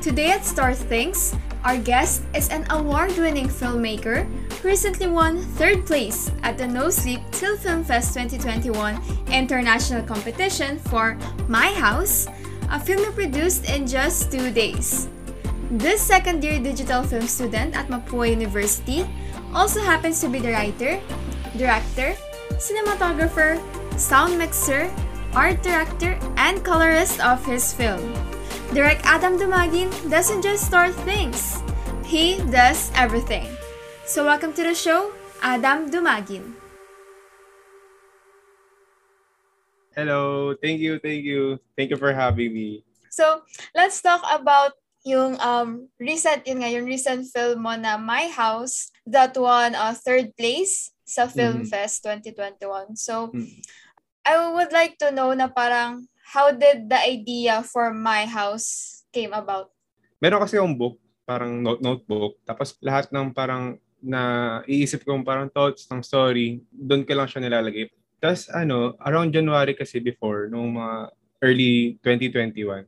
Today at Star Things, our guest is an award-winning filmmaker who recently won third place at the No Sleep Till Film Fest 2021 international competition for My House, a film produced in just two days. This second-year digital film student at Mapua University also happens to be the writer, director, cinematographer, sound mixer, art director, and colorist of his film. Direct Adam Dumagin doesn't just start things, he does everything. So welcome to the show, Adam Dumagin. Hello, thank you, thank you. Thank you for having me. So, let's talk about yung um recent yun nga yung recent film mo na My House that won uh, third place sa Film mm-hmm. Fest 2021. So mm-hmm. I would like to know na parang how did the idea for My House came about? Meron kasi yung book, parang note notebook. Tapos lahat ng parang na iisip kong parang thoughts ng story, doon ko lang siya nilalagay. Tapos ano, around January kasi before, nung mga early 2021,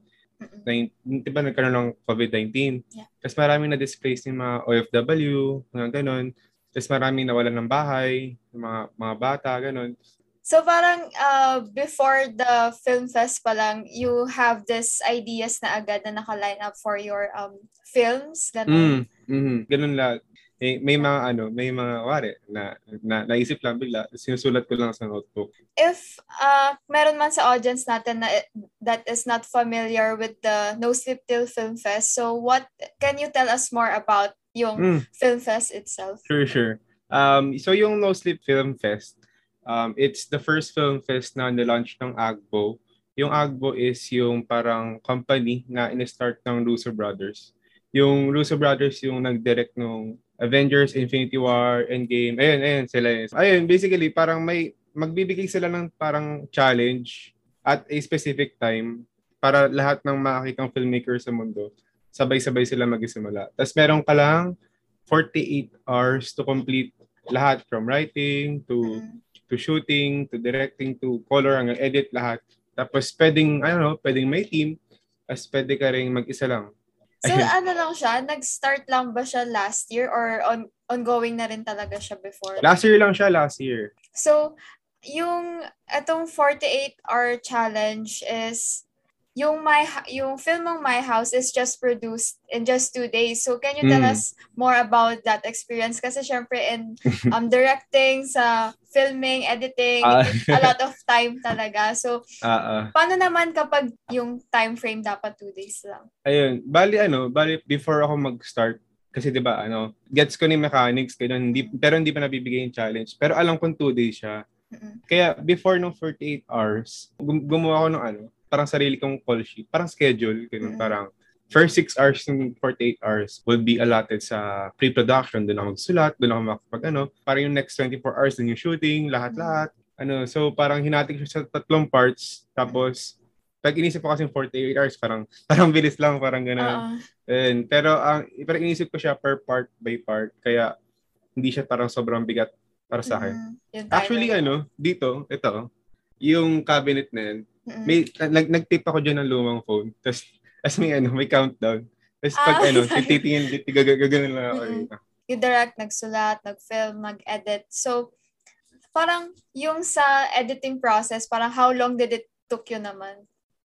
na, di ba nagkaroon ng COVID-19? Yeah. Tapos maraming na-displace ng mga OFW, mga ganon. Tapos maraming nawalan ng bahay, mga, mga bata, ganon. So parang uh, before the film fest pa lang, you have this ideas na agad na naka-line up for your um films? Ganun? Mm, mm, ganun lahat. May, may mga ano, may mga wari na, na naisip lang bigla, sinusulat ko lang sa notebook. If uh, meron man sa audience natin na that is not familiar with the No Sleep Till Film Fest, so what can you tell us more about yung mm. film fest itself? Sure, sure. Um, so yung No Sleep Film Fest, Um, it's the first film fest na nilaunch ng Agbo. Yung Agbo is yung parang company na in-start ng Russo Brothers. Yung Russo Brothers yung nag-direct ng Avengers, Infinity War, Endgame. Ayun, ayun sila. Ayun, basically parang may magbibigay sila ng parang challenge at a specific time para lahat ng makakitang filmmaker sa mundo sabay-sabay sila magsimula. Tapos meron ka lang 48 hours to complete lahat from writing to mm to shooting, to directing, to color, hanggang edit, lahat. Tapos pwedeng, ano, pwedeng may team, as pwede ka rin mag-isa lang. So Ayun. ano lang siya, nag-start lang ba siya last year or on ongoing na rin talaga siya before? Last year lang siya, last year. So, yung itong 48-hour challenge is yung my yung film ng My House is just produced in just two days. So can you tell mm. us more about that experience? Kasi syempre in um directing sa filming, editing, uh, a lot of time talaga. So uh, uh. paano naman kapag yung time frame dapat two days lang? Ayun, bali ano, bali before ako mag-start kasi 'di ba ano, gets ko ni mechanics kaya hindi pero hindi pa nabibigay yung challenge. Pero alam kong two days siya. Kaya before ng 48 hours, gumawa ako ng ano, parang sarili kong call sheet, parang schedule, ganun, mm-hmm. parang first 6 hours ng 48 hours will be allotted sa pre-production. Doon ako magsulat, doon ako makapag ano. Parang yung next 24 hours din yung shooting, lahat-lahat. Ano, so parang hinatik siya sa tatlong parts. Tapos, pag inisip ko kasi 48 hours, parang, parang bilis lang, parang gano'n. Uh-huh. And, pero, ang, uh, parang inisip ko siya per part by part. Kaya, hindi siya parang sobrang bigat para sa akin. Mm-hmm. Actually, ano, dito, ito, yung cabinet na yan, Mm-hmm. May nag nag-tip ako diyan ng lumang phone. Tapos as may ano, may countdown. Tapos pag ah, ano, titingin, gagawin lang ako. Mm-hmm. You direct, nagsulat, nag-film, nag-edit. So, parang yung sa editing process, parang how long did it took you naman?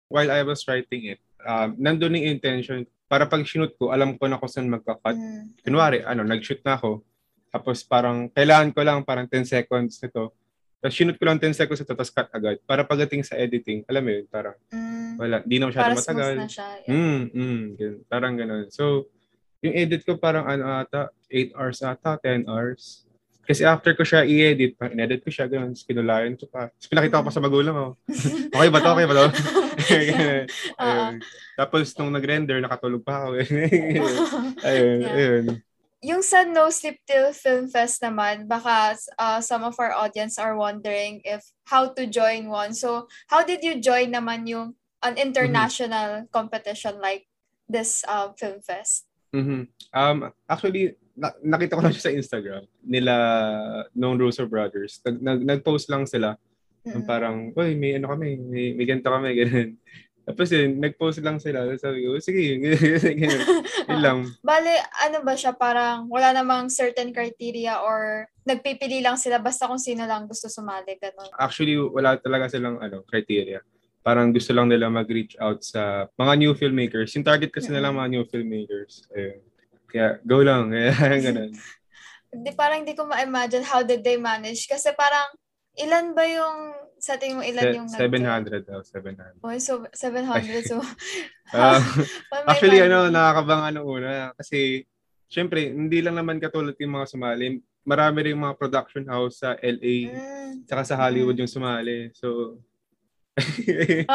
While I was writing it, um, nandun yung intention para pag shoot ko, alam ko na kung saan magka-cut. Mm-hmm. Kunwari, ano, nag-shoot na ako. Tapos parang, kailangan ko lang parang 10 seconds nito tapos sinut ko lang 10 seconds ito, tapos cut agad. Para pagdating sa editing, alam mo yun, parang mm, wala, di na masyado matagal. Na siya, yeah. Mm, mm, ganun, parang ganun. So, yung edit ko parang ano ata, 8 hours ata, 10 hours. Kasi after ko siya i-edit, in-edit ko siya, ganun, kinulayan ko pa. Tapos pinakita ko pa sa magulang ko. Oh. okay ba to? Okay ba to? uh-huh. Tapos nung nag-render, nakatulog pa ako. ayun, yeah. ayun yung sa No Sleep Till Film Fest naman, baka uh, some of our audience are wondering if how to join one. So, how did you join naman yung an international mm-hmm. competition like this uh, film fest? Mm-hmm. Um, actually, na- nakita ko lang siya sa Instagram nila nung Russo Brothers. Nag- nag- nag-post lang sila. Mm-hmm. Parang, uy, may ano kami, may, may ganito kami, ganun. Tapos yun, nag-post lang sila. Sabi ko, sige, yun lang. Bale, ano ba siya? Parang wala namang certain criteria or nagpipili lang sila basta kung sino lang gusto sumali. Ganun. Actually, wala talaga silang ano, criteria. Parang gusto lang nila mag-reach out sa mga new filmmakers. Yung target kasi mm-hmm. nila mga new filmmakers. Ayun. Kaya, go lang. Kaya, ganun. Di, parang hindi ko ma-imagine how did they manage. Kasi parang, ilan ba yung sa tingin mo ilan Se- yung 700 daw, 700. Oh, so 700 so uh, Actually ano, nakakabang ano una kasi syempre hindi lang naman katulad yung mga sumali. Marami ring mga production house sa LA mm. saka sa Hollywood mm. yung sumali. So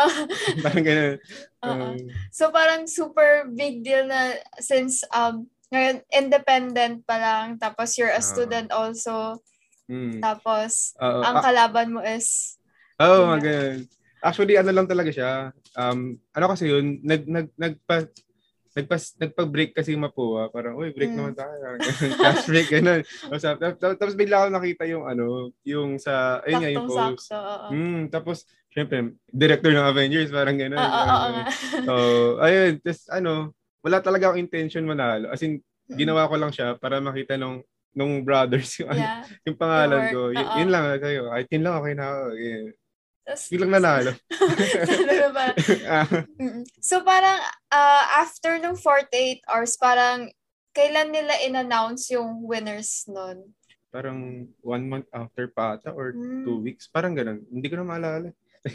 parang ganun. Uh-uh. Um, so parang super big deal na since um ngayon independent pa lang tapos you're a uh, student also. Mm. Tapos uh, ang kalaban mo is Oo, oh, mga ganun. Actually, ano lang talaga siya. Um, ano kasi yun, nag, nag, nagpa, nagpas, nagpa-break kasi yung Mapua. Parang, uy, break mm. naman tayo. Cash break, ganun. Tapos, tapos bigla ako nakita yung ano, yung sa, ayun nga, yung post. Sakto, mm, tapos, syempre, director ng Avengers, parang gano'n. Oo, oo, oo. So, ayun, tapos ano, wala talaga akong intention manalo. As in, ginawa ko lang siya para makita nung nung brothers yung, yeah. yung pangalan ko. Y- yun lang kayo. Kahit yun lang okay na ako. Yeah. Tapos, Biglang nanalo. so parang uh, after nung 48 hours, parang kailan nila in-announce yung winners nun? Parang one month after pa ata or mm. two weeks. Parang ganun. Hindi ko na maalala.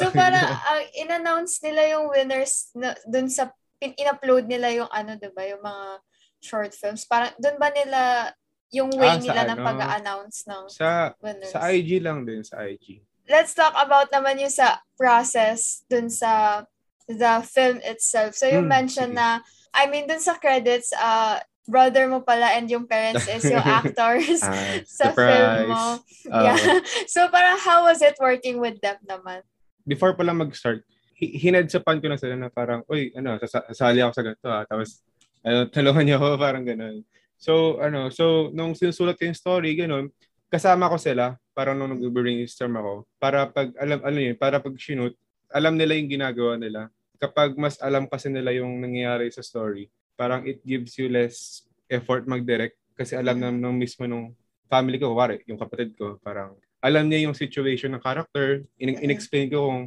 so parang uh, in-announce nila yung winners na, dun sa in-upload nila yung ano, 'di ba, yung mga short films. Parang dun ba nila yung way ah, nila ano, ng pag-announce ng sa, winners? Sa IG lang din, sa IG let's talk about naman yung sa process dun sa the film itself. So you hmm, mentioned sige. na, I mean, dun sa credits, uh, brother mo pala and yung parents is yung actors uh, sa surprise. film mo. Uh, yeah. so parang how was it working with them naman? Before pala mag-start, hinedsapan ko na sila na parang, uy, ano, sasali ako sa ganito ha. Tapos, ano, tulungan niyo ako, parang ganun. So, ano, so, nung sinusulat ko yung story, ganun, kasama ko sila parang nung nag-brainstorm ako para pag alam ano yun para pag shoot alam nila yung ginagawa nila. Kapag mas alam kasi nila yung nangyayari sa story parang it gives you less effort mag-direct kasi alam na nung mismo nung family ko wari yung kapatid ko parang alam niya yung situation ng character in- in-explain ko kung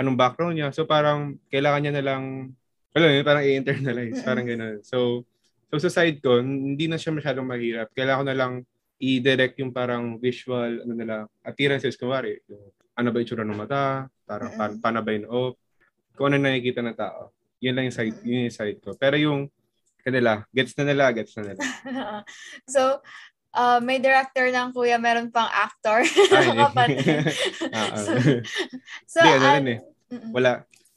anong background niya. So parang kailangan niya na lang alam mo parang i-internalize parang gano'n so so sa side ko hindi na siya masyadong mahirap. Kailangan ko na lang i-direct yung parang visual ano nila appearances kumari yung ano ba itsura ng mata parang mm-hmm. pa, paano ba yung op kung ano nakikita ng tao yun lang yung side yun yung side ko pero yung kanila gets na nila gets na nila so uh, may director ng kuya meron pang actor kapatid uh, uh. so, so Di, ano uh, eh. wala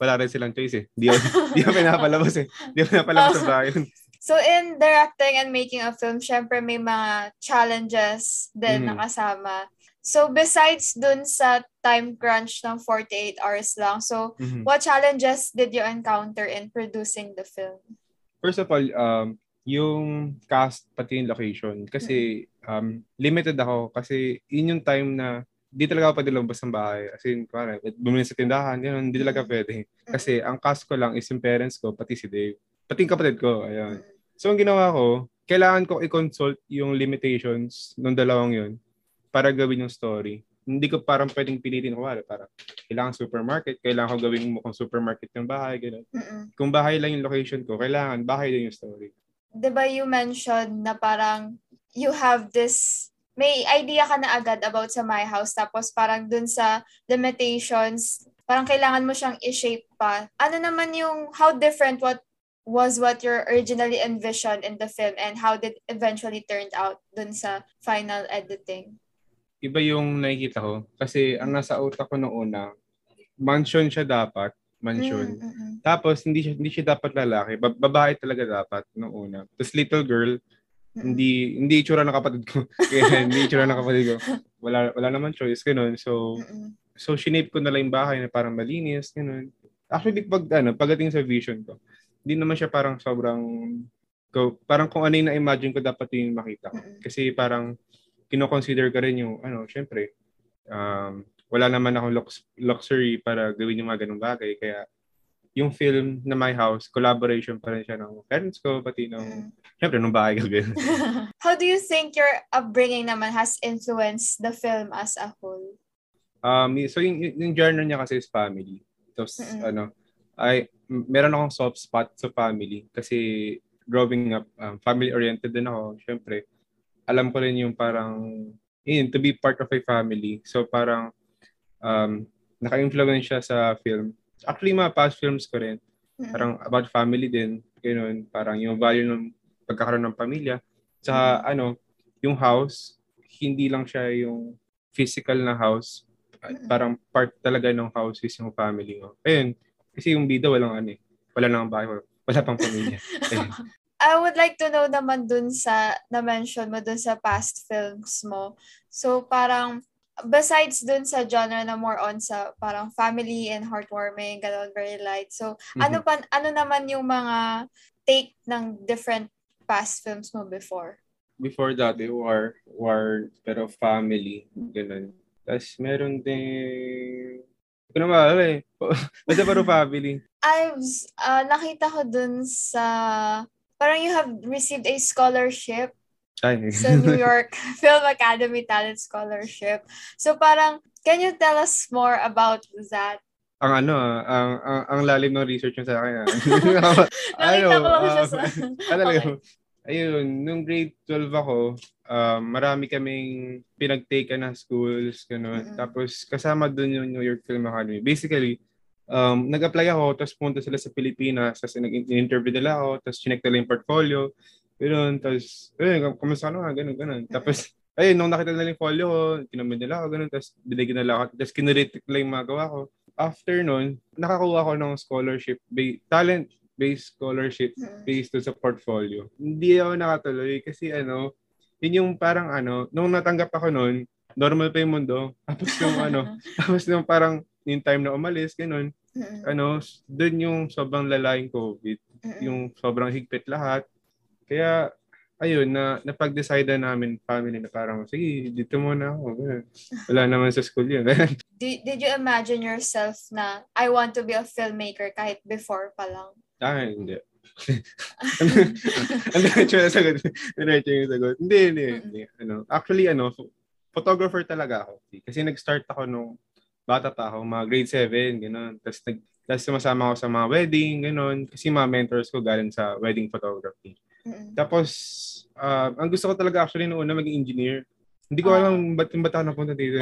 wala rin silang choice eh. Di ako, di ako pinapalabas eh. Di ako pinapalabas oh. sa bayan. So in directing and making a film, syempre may mga challenges din mm. nakasama. So besides dun sa time crunch ng 48 hours lang, so mm-hmm. what challenges did you encounter in producing the film? First of all, um, yung cast pati yung location kasi um, limited ako kasi yun yung time na di talaga ako pwede lumabas ng bahay. As in, parang, bumili sa tindahan, yun, hindi talaga pwede. Kasi ang cast ko lang is yung parents ko, pati si Dave. Pati yung kapatid ko, ayun. So, ang ginawa ko, kailangan ko i-consult yung limitations ng dalawang yun para gawin yung story. Hindi ko parang pwedeng pilitin ko, parang kailangan supermarket, kailangan ko gawin mo kung supermarket yung bahay, gano'n. Kung bahay lang yung location ko, kailangan bahay din yung story. Diba you mentioned na parang you have this may idea ka na agad about sa my house tapos parang dun sa limitations parang kailangan mo siyang i-shape pa. Ano naman yung how different what was what you originally envisioned in the film and how did eventually turned out dun sa final editing? Iba yung nakikita ko. Kasi ang nasa utak ko noong una, mansion siya dapat. Mansion. Mm-hmm. Tapos, hindi siya, hindi siya dapat lalaki. Babae talaga dapat noong una. Tapos, little girl, mm-hmm. hindi hindi itsura ng kapatid ko. Kaya hindi itsura ng kapatid ko. Wala wala naman choice ganun. So mm-hmm. so shinape ko na lang yung bahay na parang malinis ganun. Actually pag ano, pagdating sa vision ko, hindi naman siya parang sobrang ko parang kung ano yung na-imagine ko dapat yung makita ko. Kasi parang kino-consider ka rin yung ano, syempre um, wala naman akong lux- luxury para gawin yung mga ganung bagay kaya yung film na My House, collaboration pa rin siya ng parents ko, pati ng, mm. syempre, nung bahay ko. How do you think your upbringing naman has influenced the film as a whole? Um, so yung, yung genre niya kasi is family. Tapos, mm-hmm. ano, ay, meron akong soft spot sa family kasi growing up, um, family-oriented din ako, syempre. Alam ko rin yung parang, yun, to be part of a family. So parang, um, naka-influence siya sa film actually mga past films ko rin, mm-hmm. parang about family din, ganoon, parang yung value ng pagkakaroon ng pamilya. Sa mm-hmm. ano, yung house, hindi lang siya yung physical na house, mm-hmm. parang part talaga ng house is yung family mo. Ayun, kasi yung bida walang ano eh, wala nang bahay, wala pang pamilya. I would like to know naman dun sa na-mention mo dun sa past films mo. So parang besides dun sa genre na more on sa parang family and heartwarming, ganun, very light. So, mm-hmm. ano pa, ano naman yung mga take ng different past films mo before? Before that, war, war, pero family, ganun. Tapos meron din, hindi ko na maalala eh. Basta pero family. I've, uh, nakita ko dun sa, parang you have received a scholarship ay. sa New York Film Academy Talent Scholarship. So parang, can you tell us more about that? Ang ano, ang, ang, ang lalim ng research niya sa akin. Ah. Nakita ko lang siya sa... ano, okay. Ayun, nung grade 12 ako, um, marami kaming pinag-take na schools, gano'n. Mm-hmm. Tapos kasama doon yung New York Film Academy. Basically, um, nag-apply ako, tapos punta sila sa Pilipinas, tapos nag-interview nila ako, tapos chinek nila yung portfolio. Ganun, tapos, ayun, kamusta ka na, ganun, ganun. Tapos, ayun, nung nakita nila yung folio ko, kinamid nila ako, ganun, tapos binigyan nila ako, tapos kinurate nila yung mga gawa ko. After nun, nakakuha ako ng scholarship, ba- talent-based scholarship hmm. based sa portfolio. Hindi ako nakatuloy kasi ano, yun yung parang ano, nung natanggap ako nun, normal pa yung mundo. Tapos yung ano, tapos yung parang yung time na umalis, ganun. ano, doon yung sobrang lalaing COVID. Yung sobrang higpit lahat. Kaya, ayun, na napag-decide na namin family na parang, sige, dito muna ako. Wala naman sa school yun. did, did you imagine yourself na I want to be a filmmaker kahit before pa lang? Ah, hindi. Ang diretso na sagot. Diretso yung sagot. Hindi, hindi, hindi. Ano, actually, ano, photographer talaga ako. Kasi nag-start ako nung bata pa ako, mga grade 7, gano'n. Tapos, nag, tapos sumasama ako sa mga wedding, gano'n. Kasi mga mentors ko galing sa wedding photography. Mm-hmm. Tapos, uh, ang gusto ko talaga actually noong una maging engineer. Hindi ko uh, alam ba't yung bata napunta dito.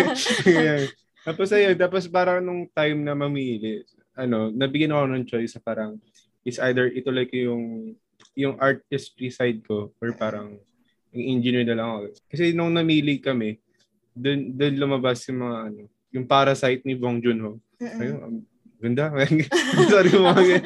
tapos ayun, tapos parang nung time na mamili, ano, nabigyan ako ng choice sa parang is either ito like yung yung artistry side ko or parang yung engineer na lang ako. Kasi nung namili kami, doon doon lumabas yung mga ano, yung Parasite ni Bong Joon-ho. Mm-hmm. Ayun, um, Ganda. Sorry mga.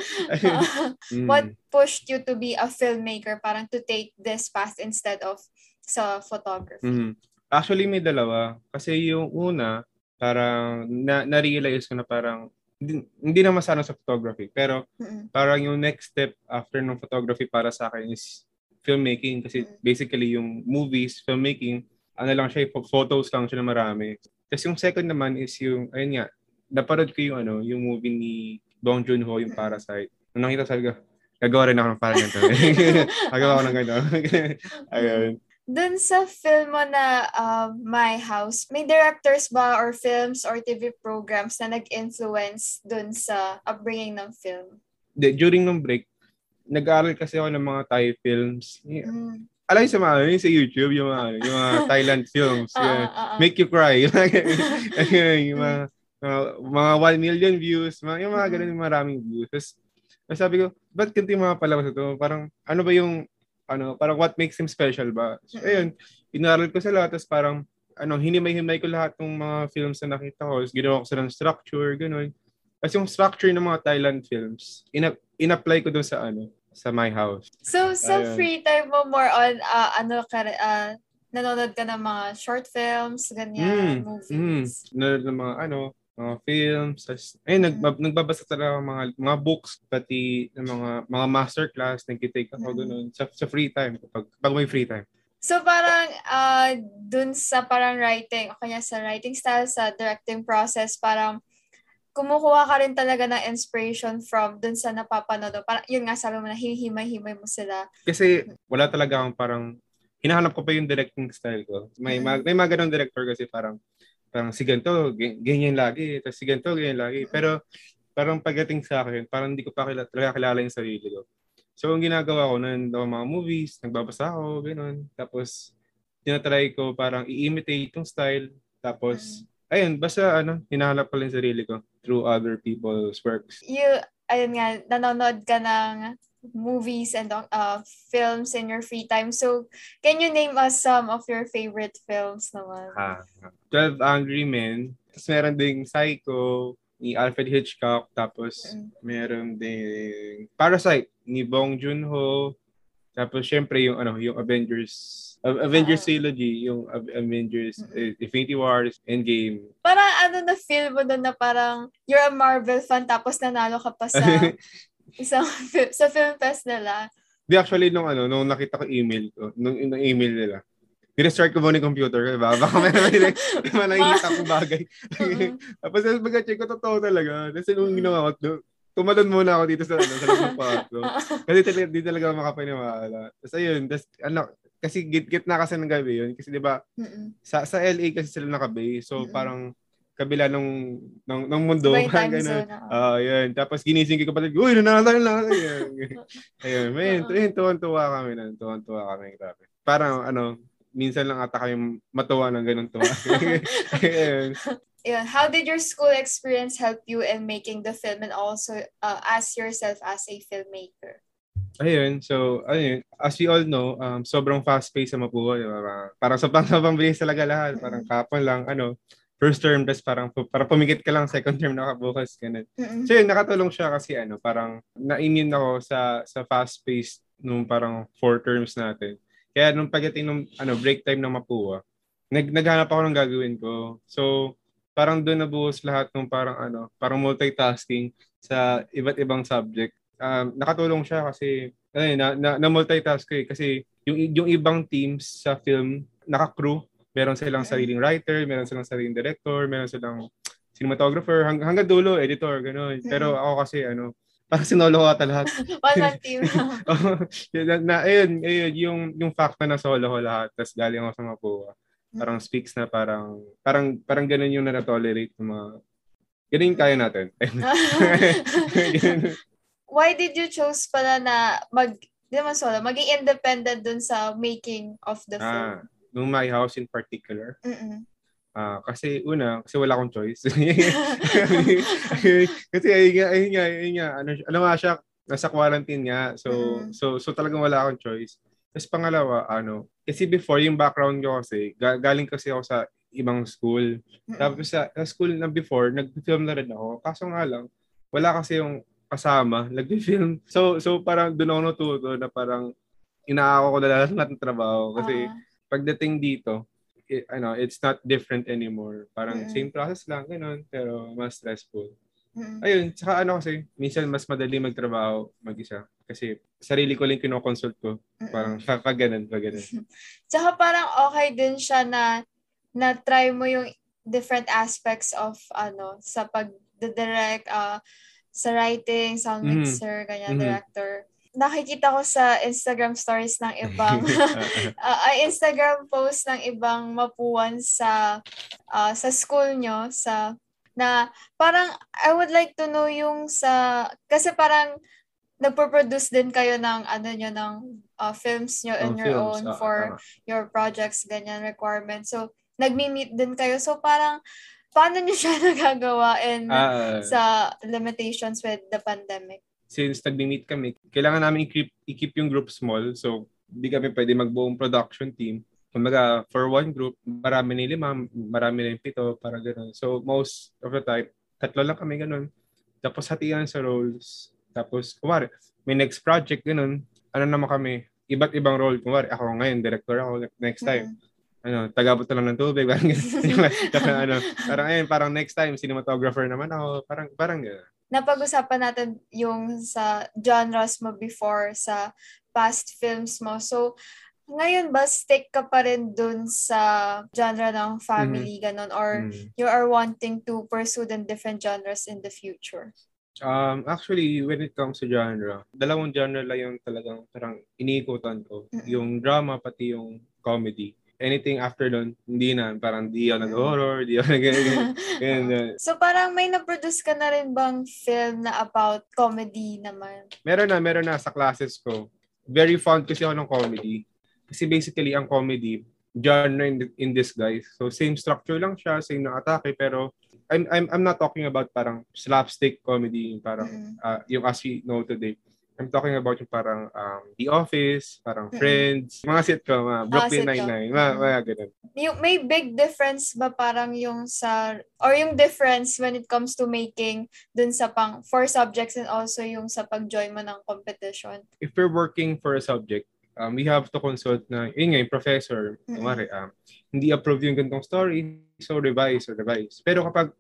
mm. What pushed you to be a filmmaker parang to take this path instead of sa photography? Mm. Actually, may dalawa. Kasi yung una, parang na, na-realize ko na parang hindi, hindi naman sana sa photography. Pero mm-hmm. parang yung next step after ng photography para sa akin is filmmaking. Kasi mm-hmm. basically yung movies, filmmaking, ano lang siya, photos lang siya na marami. Kasi yung second naman is yung, ayun nga, napanood ko yung ano, yung movie ni Bong Joon-ho, yung Parasite. Nung nakita sabi ko, gagawa rin ako ng parang ganito. gagawa ako ng ganito. Ayun. Dun sa film mo na uh, My House, may directors ba or films or TV programs na nag-influence dun sa upbringing ng film? De, during nung break, nag-aaral kasi ako ng mga Thai films. Mm. Alam sa mga yung sa YouTube, yung mga, yung mga Thailand films. uh, uh, uh, Make you cry. yung mga Uh, mga 1 million views, mga, yung mga ganun, yung maraming views. Tapos, sabi ko, ba't ganito yung mga palabas ito? Parang, ano ba yung, ano, parang what makes him special ba? So, ayun, inaral ko sila, tapos parang, ano, hinimay-himay ko lahat ng mga films na nakita ko. Tapos, ginawa ko sila ng structure, ganun. Tapos yung structure ng mga Thailand films, ina- in-apply ko doon sa ano, sa my house. So, sa Ayun. free time mo more on, uh, ano ka, uh, nanonood ka ng mga short films, ganyan, mm, movies? Mm, nanonood ng mga, ano, mga films. Ay, nag, nagbabasa talaga mga, mga books, pati ng mga mga masterclass, nag-take ako mm-hmm. doon sa, sa free time, kapag, kapag may free time. So parang uh, dun sa parang writing, o kanya sa writing style, sa directing process, parang kumukuha ka rin talaga ng inspiration from dun sa napapanood. Parang, yun nga, sabi mo na hihimay-himay mo sila. Kasi wala talaga akong parang, hinahanap ko pa yung directing style ko. May, mm-hmm. may mga ganong director kasi parang, parang si ganito, ganyan lagi. Tapos si ganito, ganyan lagi. Pero parang pagdating sa akin, parang hindi ko pa kilala, talaga kilala yung sarili ko. So, ang ginagawa ko, nanonood ako mga movies, nagbabasa ako, gano'n. Tapos, tinatry ko parang i-imitate yung style. Tapos, mm. ayun, basta ano, hinahanap ko lang sarili ko through other people's works. You, ayun nga, nanonood ka ng movies and uh, films in your free time. So, can you name us some of your favorite films naman? Ha, 12 Angry Men. Tapos meron ding Psycho, ni Alfred Hitchcock. Tapos, meron ding Parasite ni Bong Joon-ho. Tapos, syempre, yung, ano, yung Avengers Avengers uh-huh. trilogy, yung Avengers, mm-hmm. Infinity Wars, Endgame. Parang ano na feel mo doon na parang you're a Marvel fan tapos nanalo ka pa sa isang sa film fest nila. Di actually nung ano, nung nakita ko email ko, nung, nung email nila, Pinastart ko muna yung computer, diba? Baka may may, may nakikita kong bagay. Tapos pag-check ko, totoo talaga. Tapos nung ginawa ko, tumalon muna ako dito sa, ano, sa loob ng kwarto. Kasi talaga, di talaga makapaniwala. Tapos ayun, tapos, ano, kasi git-git na kasi ng gabi yun. Kasi di ba, sa, sa LA kasi sila nakabay. So Mm-mm. parang, kabila ng ng, ng mundo. Iba time zone. Ah, uh, yun. Tapos ginising ko kapatid, uy, nanalo na. Ayun, ayun, man, uh-huh. tuwan-tuwa kami na. Tuwan-tuwa kami. Grabe. Parang, ano, minsan lang ata kami matuwa ng ganun tuwa. yeah. How did your school experience help you in making the film and also uh, as yourself as a filmmaker? Ayun, so, ayun, as we all know, um, sobrang fast-paced sa Mapua, di ba? Parang sobrang sobrang bilis talaga lahat. Parang kapon lang, ano, first term, tapos parang, parang pumikit ka lang, second term nakabukas, ganun. Mm-hmm. So yun, nakatulong siya kasi ano, parang na-immune ako sa, sa fast-paced nung parang four terms natin. Kaya nung pagdating ng ano, break time ng Mapua, nag naghanap ako ng gagawin ko. So, parang doon nabuhos lahat ng parang ano, parang multitasking sa iba't ibang subject. Um, nakatulong siya kasi ay, na, na, na multitask ko eh. Kasi yung, yung ibang teams sa film, naka-crew, meron silang sariling writer, meron silang sariling director, meron silang cinematographer, hang, hanggang dulo, editor, gano'n. Pero ako kasi, ano, Parang sinolo ko ata lahat. One man team. na, na, ayun, ayun, yung, yung fact na nasolo ko lahat, tapos galing ako sa Mapua. Parang speaks na parang, parang, parang ganun yung na-tolerate ng mga, ganun yung kaya natin. Why did you choose pala na mag, di naman solo, maging independent dun sa making of the film? Ah, nung My House in particular. Mm-mm. Uh, kasi una, kasi wala akong choice. kasi ayun nga, ayun nga, ayun nga, ano, ano nga siya, nasa quarantine nga. So, mm. so, so talagang wala akong choice. Tapos pangalawa, ano, kasi before, yung background ko kasi, galing kasi ako sa ibang school. Mm-hmm. Tapos sa, sa school na before, nag-film na rin ako. Kaso nga lang, wala kasi yung kasama, nag-film. So, so parang doon ako natuto na parang inaako ko na lahat ng trabaho. Kasi uh. Pagdating dito, it, ano, it's not different anymore. Parang mm-hmm. same process lang, ganun, pero mas stressful. Mm-hmm. Ayun, tsaka ano kasi, minsan mas madali magtrabaho mag-isa. Kasi sarili ko lang kinoconsult ko. Mm-hmm. Parang pag ganun, pag ganun. tsaka parang okay din siya na na-try mo yung different aspects of ano sa pag-direct uh, sa writing, sound mixer, mm-hmm. ganyan, mm-hmm. director nakikita ko sa Instagram stories ng ibang uh, Instagram post ng ibang mapuan sa uh, sa school nyo sa na parang I would like to know yung sa kasi parang nagpo-produce din kayo ng ano nyo ng uh, films nyo in oh, your films. own uh, for uh, your projects ganyan requirements. So nagmi-meet din kayo. So parang paano niyo siya nagagawa in uh, sa limitations with the pandemic since nagmi-meet kami, kailangan namin i-keep, i-keep yung group small. So, hindi kami pwede magbuong production team. Kumbaga, for one group, marami na lima, marami na yung pito, para gano'n. So, most of the time, tatlo lang kami gano'n. Tapos, hatian sa roles. Tapos, kumari, may next project, gano'n. Ano naman kami, iba't ibang role. Kumari, ako ngayon, director ako. Next time, mm-hmm. ano, tagabot lang ng tubig. Parang, ano, parang, ayun, parang next time, cinematographer naman ako. Parang, parang gano'n napag-usapan natin yung sa genres mo before sa past films mo. So, Ngayon ba, stick ka pa rin dun sa genre ng family, mm-hmm. ganon? Or mm-hmm. you are wanting to pursue the different genres in the future? Um, actually, when it comes to genre, dalawang genre lang yung talagang parang iniikutan ko. Mm-hmm. Yung drama, pati yung comedy anything after nun, hindi na. Parang di ako nag-horror, di ako nag So parang may na-produce ka na rin bang film na about comedy naman? Meron na, meron na sa classes ko. Very fond kasi ako ng comedy. Kasi basically, ang comedy, genre in, in disguise. So same structure lang siya, same na atake, pero I'm, I'm, I'm not talking about parang slapstick comedy, parang mm-hmm. uh, yung as we know today. I'm talking about yung parang um, The Office, parang mm-hmm. Friends, mga sitcom, mga Brooklyn ah, Nine-Nine, mga, mga ganun. Yung, may big difference ba parang yung sa, or yung difference when it comes to making dun sa pang four subjects and also yung sa pag-join mo ng competition? If you're working for a subject, um, we have to consult na, yun nga, yung professor, mm-hmm. kumari, um, hindi approve yung gantong story, so revise or revise. Pero kapag,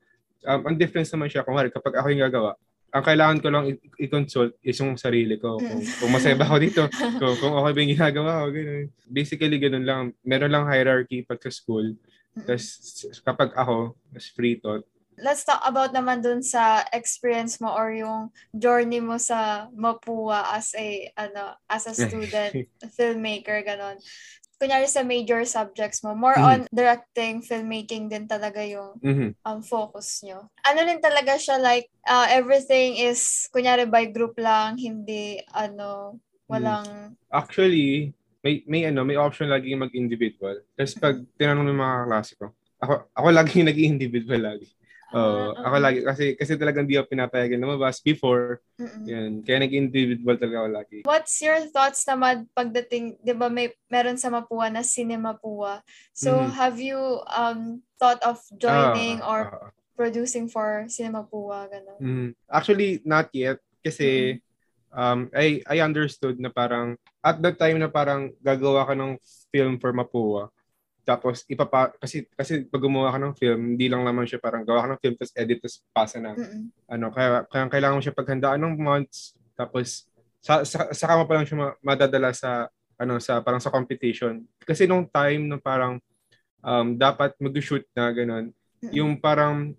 um, ang difference naman siya, kumari, kapag ako yung gagawa, ang kailangan ko lang i-consult is yung sarili ko. Kung, kung masaya ba ako dito, kung, kung okay ba yung ginagawa ko, ganun. Basically, ganun lang. Meron lang hierarchy pag sa school. Tapos, kapag ako, mas free thought, let's talk about naman dun sa experience mo or yung journey mo sa Mapua as a ano as a student filmmaker ganon kunyari sa major subjects mo, more mm-hmm. on directing, filmmaking din talaga yung mm-hmm. um, focus nyo. Ano din talaga siya like, uh, everything is, kunyari by group lang, hindi, ano, walang... Actually, may, may ano, may option lagi mag-individual. Tapos pag tinanong ng mga klase ko, ako, ako lagi nag-individual lagi. Oh, uh, ako lagi kasi kasi talagang di ako pinapayagan lumabas before. Mm-mm. Yan. Kaya nag-individual talaga ako lagi. What's your thoughts naman pagdating, 'di ba may meron sa Mapua na Cinema Pua. So mm-hmm. have you um thought of joining uh, or uh, producing for Cinema Pua ganun? Mm-hmm. Actually not yet kasi mm-hmm. um I I understood na parang at that time na parang gagawa ka ng film for Mapua tapos ipapa kasi kasi pag gumawa ka ng film, hindi lang naman siya parang gawa ka ng film tapos edit tapos pasa na. Mm-mm. Ano, kaya kaya kailangan mo siya paghandaan ng months tapos sa, sa saka mo pa lang siya madadala sa ano sa parang sa competition. Kasi nung time na parang um, dapat mag-shoot na ganun, Mm-mm. yung parang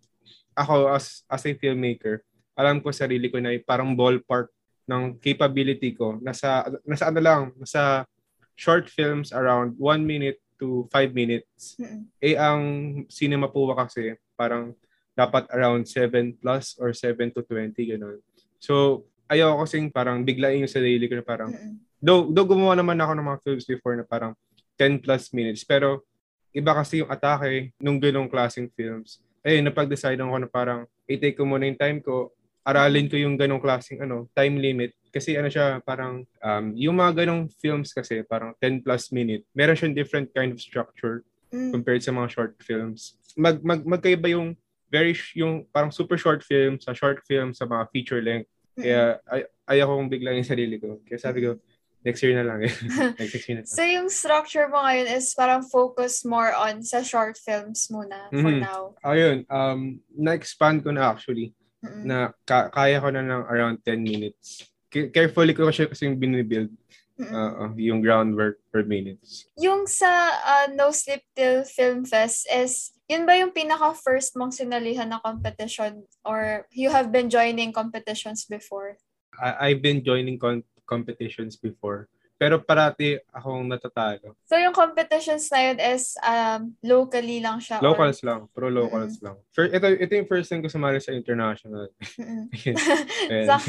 ako as as a filmmaker, alam ko sarili ko na parang ballpark ng capability ko nasa nasa ano lang, nasa short films around one minute to 5 minutes. Mm-hmm. Eh, ang cinema po kasi, parang dapat around 7 plus or 7 to 20, gano'n. So, ayaw ko kasing parang biglain yung sarili ko na parang, mm-hmm. though, though gumawa naman ako ng mga films before na parang 10 plus minutes, pero iba kasi yung atake nung ganong klaseng films. Eh, napag-decide ako na parang, i-take ko muna yung time ko, aralin ko yung ganong klaseng ano, time limit kasi ano siya, parang um, yung mga ganong films kasi, parang 10 plus minute, meron siyang different kind of structure mm. compared sa mga short films. Mag, mag, magkaiba yung very, yung parang super short film sa short film sa mga feature length. Kaya ay, ayaw kong biglang yung sarili ko. Kaya sabi ko, next year na lang. Eh. next year na lang. So yung structure mo ngayon is parang focus more on sa short films muna for mm-hmm. now? Ayun, um, na-expand ko na actually. Mm-hmm. Na ka- kaya ko na ng around 10 minutes carefully ko siya kasi yung binibuild. Uh, yung groundwork per minutes. Yung sa uh, No Sleep Till Film Fest is, yun ba yung pinaka-first mong sinalihan na competition or you have been joining competitions before? I- I've been joining con- competitions before. Pero parati akong natatalo. So yung competitions na yun is um, locally lang siya? Locals or... lang. Pro locals mm-hmm. lang. First, ito, ito yung first time ko sumali sa international. Mm-hmm. sa,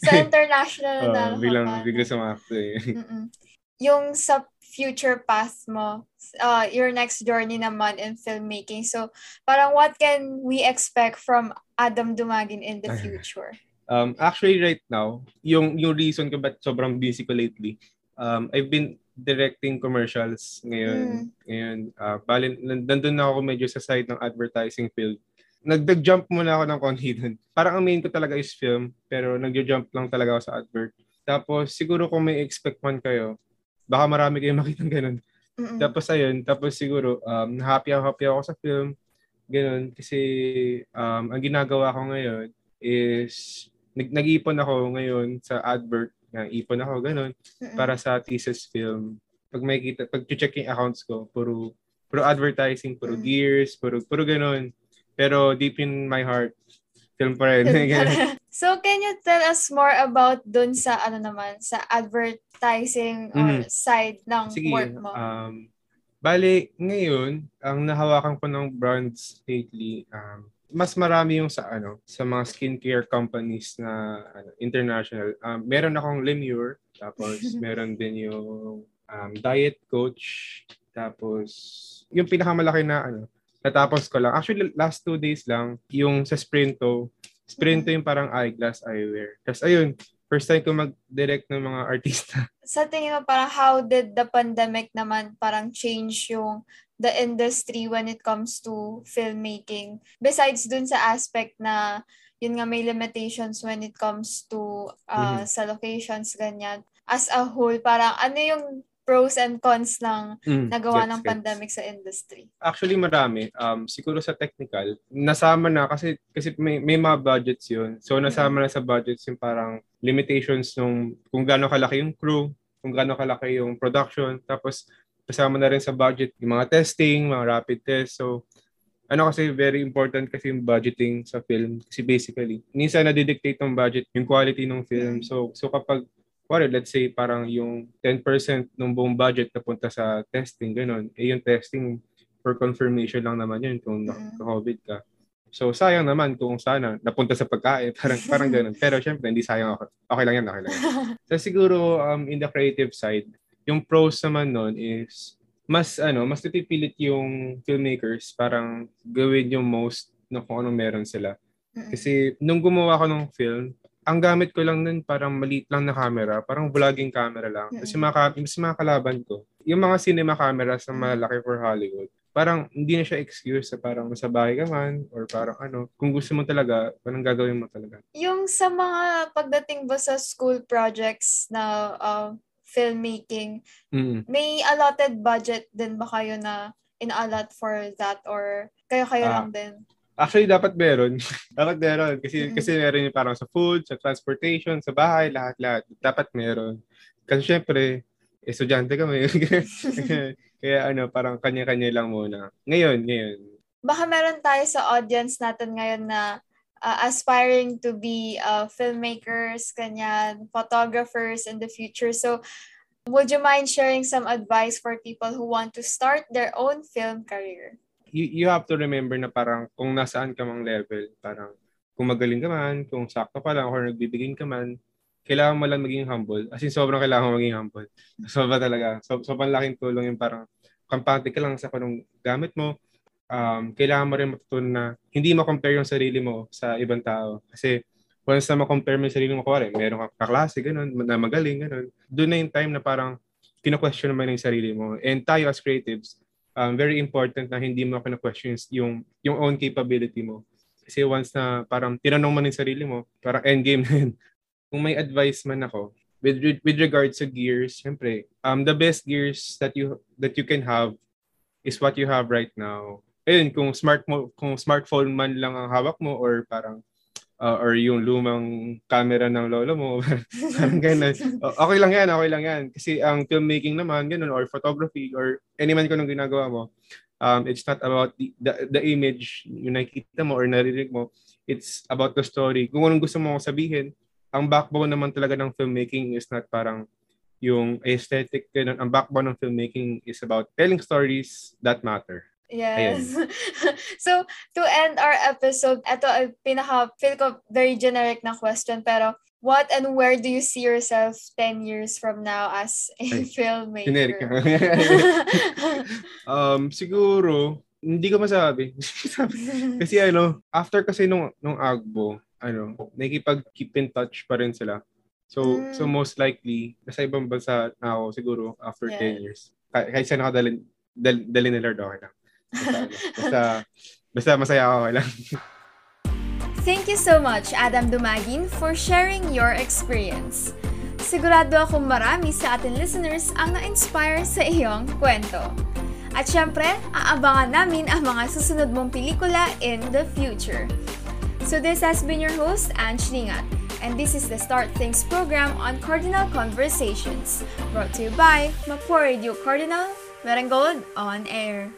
sa international uh, na. Bilang, bigla sumakto eh. Yung sa future path mo, uh, your next journey naman in filmmaking. So, parang what can we expect from Adam Dumagin in the future? Um, actually, right now, yung yung reason ko ba't sobrang busy ko lately um, I've been directing commercials ngayon. Mm. Ngayon, uh, bali, nandun na ako medyo sa side ng advertising field. Nag-jump muna ako ng konti dun. Parang ang main ko talaga is film, pero nag-jump lang talaga ako sa advert. Tapos, siguro kung may expect man kayo, baka marami kayong makitang ganun. Mm-mm. Tapos ayun, tapos siguro, um, happy ako, happy ako sa film. Ganun, kasi um, ang ginagawa ko ngayon is, nag- nag-ipon ako ngayon sa advert na ipon ako, ganun, para sa thesis film. pag makikita, pag check yung accounts ko, puro, puro advertising, puro mm. gears, puro, puro ganun. Pero deep in my heart, film pa rin. so, can you tell us more about dun sa, ano naman, sa advertising or mm. side ng Sige, work mo? Um, bali, ngayon, ang nahawakan ko ng brands lately, um, mas marami yung sa ano sa mga skincare companies na ano, international. Um, meron akong Lemure, tapos meron din yung um, diet coach, tapos yung pinakamalaki na ano, natapos ko lang. Actually, last two days lang, yung sa Sprinto. Sprinto yung parang eyeglass eyewear. Tapos ayun, first time ko mag-direct ng mga artista. Sa tingin mo, parang how did the pandemic naman parang change yung the industry when it comes to filmmaking. Besides dun sa aspect na yun nga may limitations when it comes to uh, mm-hmm. sa locations, ganyan. As a whole, parang ano yung pros and cons ng mm, nagawa gets, ng gets. pandemic sa industry? Actually, marami. Um, siguro sa technical, nasama na kasi kasi may, may mga budgets yun. So, nasama mm-hmm. na sa budgets yung parang limitations nung kung gaano kalaki yung crew, kung gaano kalaki yung production. Tapos, kasama na rin sa budget yung mga testing, mga rapid test. So, ano kasi very important kasi yung budgeting sa film. Kasi basically minsan na-dictate ng budget yung quality ng film. So so kapag well, let's say parang yung 10% ng buong budget na punta sa testing ganun. Eh yung testing for confirmation lang naman yun kung naka-COVID ka. So sayang naman kung sana napunta sa pagkain. Parang parang ganun. Pero syempre hindi sayang ako. Okay lang yan okay lang yan. so siguro um in the creative side yung pros naman nun is mas ano, mas napipilit yung filmmakers parang gawin yung most na kung anong meron sila. Kasi nung gumawa ko ng film, ang gamit ko lang nun parang maliit lang na camera, parang vlogging camera lang. Kasi mga, mas mga kalaban ko, yung mga cinema cameras na malaki for Hollywood, parang hindi na siya excuse sa parang sa bahay ka man or parang ano, kung gusto mo talaga, parang gagawin mo talaga. Yung sa mga pagdating ba sa school projects na uh, filmmaking, mm. may allotted budget din ba kayo na in-allot for that or kayo-kayo ah. lang din? Actually, dapat meron. dapat meron. Kasi, mm-hmm. kasi meron yung parang sa food, sa transportation, sa bahay, lahat-lahat. Dapat meron. Kasi syempre, estudyante kami. Kaya ano, parang kanya-kanya lang muna. Ngayon, ngayon. Baka meron tayo sa audience natin ngayon na uh, aspiring to be uh, filmmakers, kanyan, photographers in the future. So, would you mind sharing some advice for people who want to start their own film career? You, you have to remember na parang kung nasaan ka mang level, parang kung magaling ka man, kung sakto pa lang, or nagbibigin ka man, kailangan mo lang maging humble. As in, sobrang kailangan mo maging humble. Sobrang talaga. So, sobrang laking tulong yung parang kampante ka lang sa kanong gamit mo, um, kailangan mo rin matutunan na hindi ma-compare yung sarili mo sa ibang tao. Kasi once na ma-compare mo yung sarili mo, kuwari, meron ka kaklase, ganun, na magaling, ganun. Doon na yung time na parang kina-question naman yung sarili mo. And tayo as creatives, um, very important na hindi mo kina-question yung, yung own capability mo. Kasi once na parang tinanong mo yung sarili mo, parang endgame na yun. Kung may advice man ako, with with regards to gears, syempre, um, the best gears that you that you can have is what you have right now ayun, kung smart mo, kung smartphone man lang ang hawak mo or parang uh, or yung lumang camera ng lolo mo, parang ganun. okay lang yan, okay lang yan. Kasi ang filmmaking naman, ganun, or photography, or any man ko nung ginagawa mo, um, it's not about the, the, the image yung nakikita mo or narinig mo. It's about the story. Kung anong gusto mo sabihin, ang backbone naman talaga ng filmmaking is not parang yung aesthetic. Ang backbone ng filmmaking is about telling stories that matter. Yes. so, to end our episode, ito ay pinaka, feel ko very generic na question, pero what and where do you see yourself 10 years from now as a ay, filmmaker? Generic. um, siguro, hindi ko masabi. kasi ano, after kasi nung, nung Agbo, ano, nakikipag-keep in touch pa rin sila. So, mm. so most likely, nasa ibang bansa na ako siguro after yeah. 10 years. Kahit saan ako dalhin, dal, dali ni Lord, okay lang. Basta, basta, masaya ako lang. Thank you so much, Adam Dumagin, for sharing your experience. Sigurado akong marami sa ating listeners ang na-inspire sa iyong kwento. At syempre, aabangan namin ang mga susunod mong pelikula in the future. So this has been your host, Ange Lingat. and this is the Start Things program on Cardinal Conversations, brought to you by Mapore Radio Cardinal, Merengold on Air.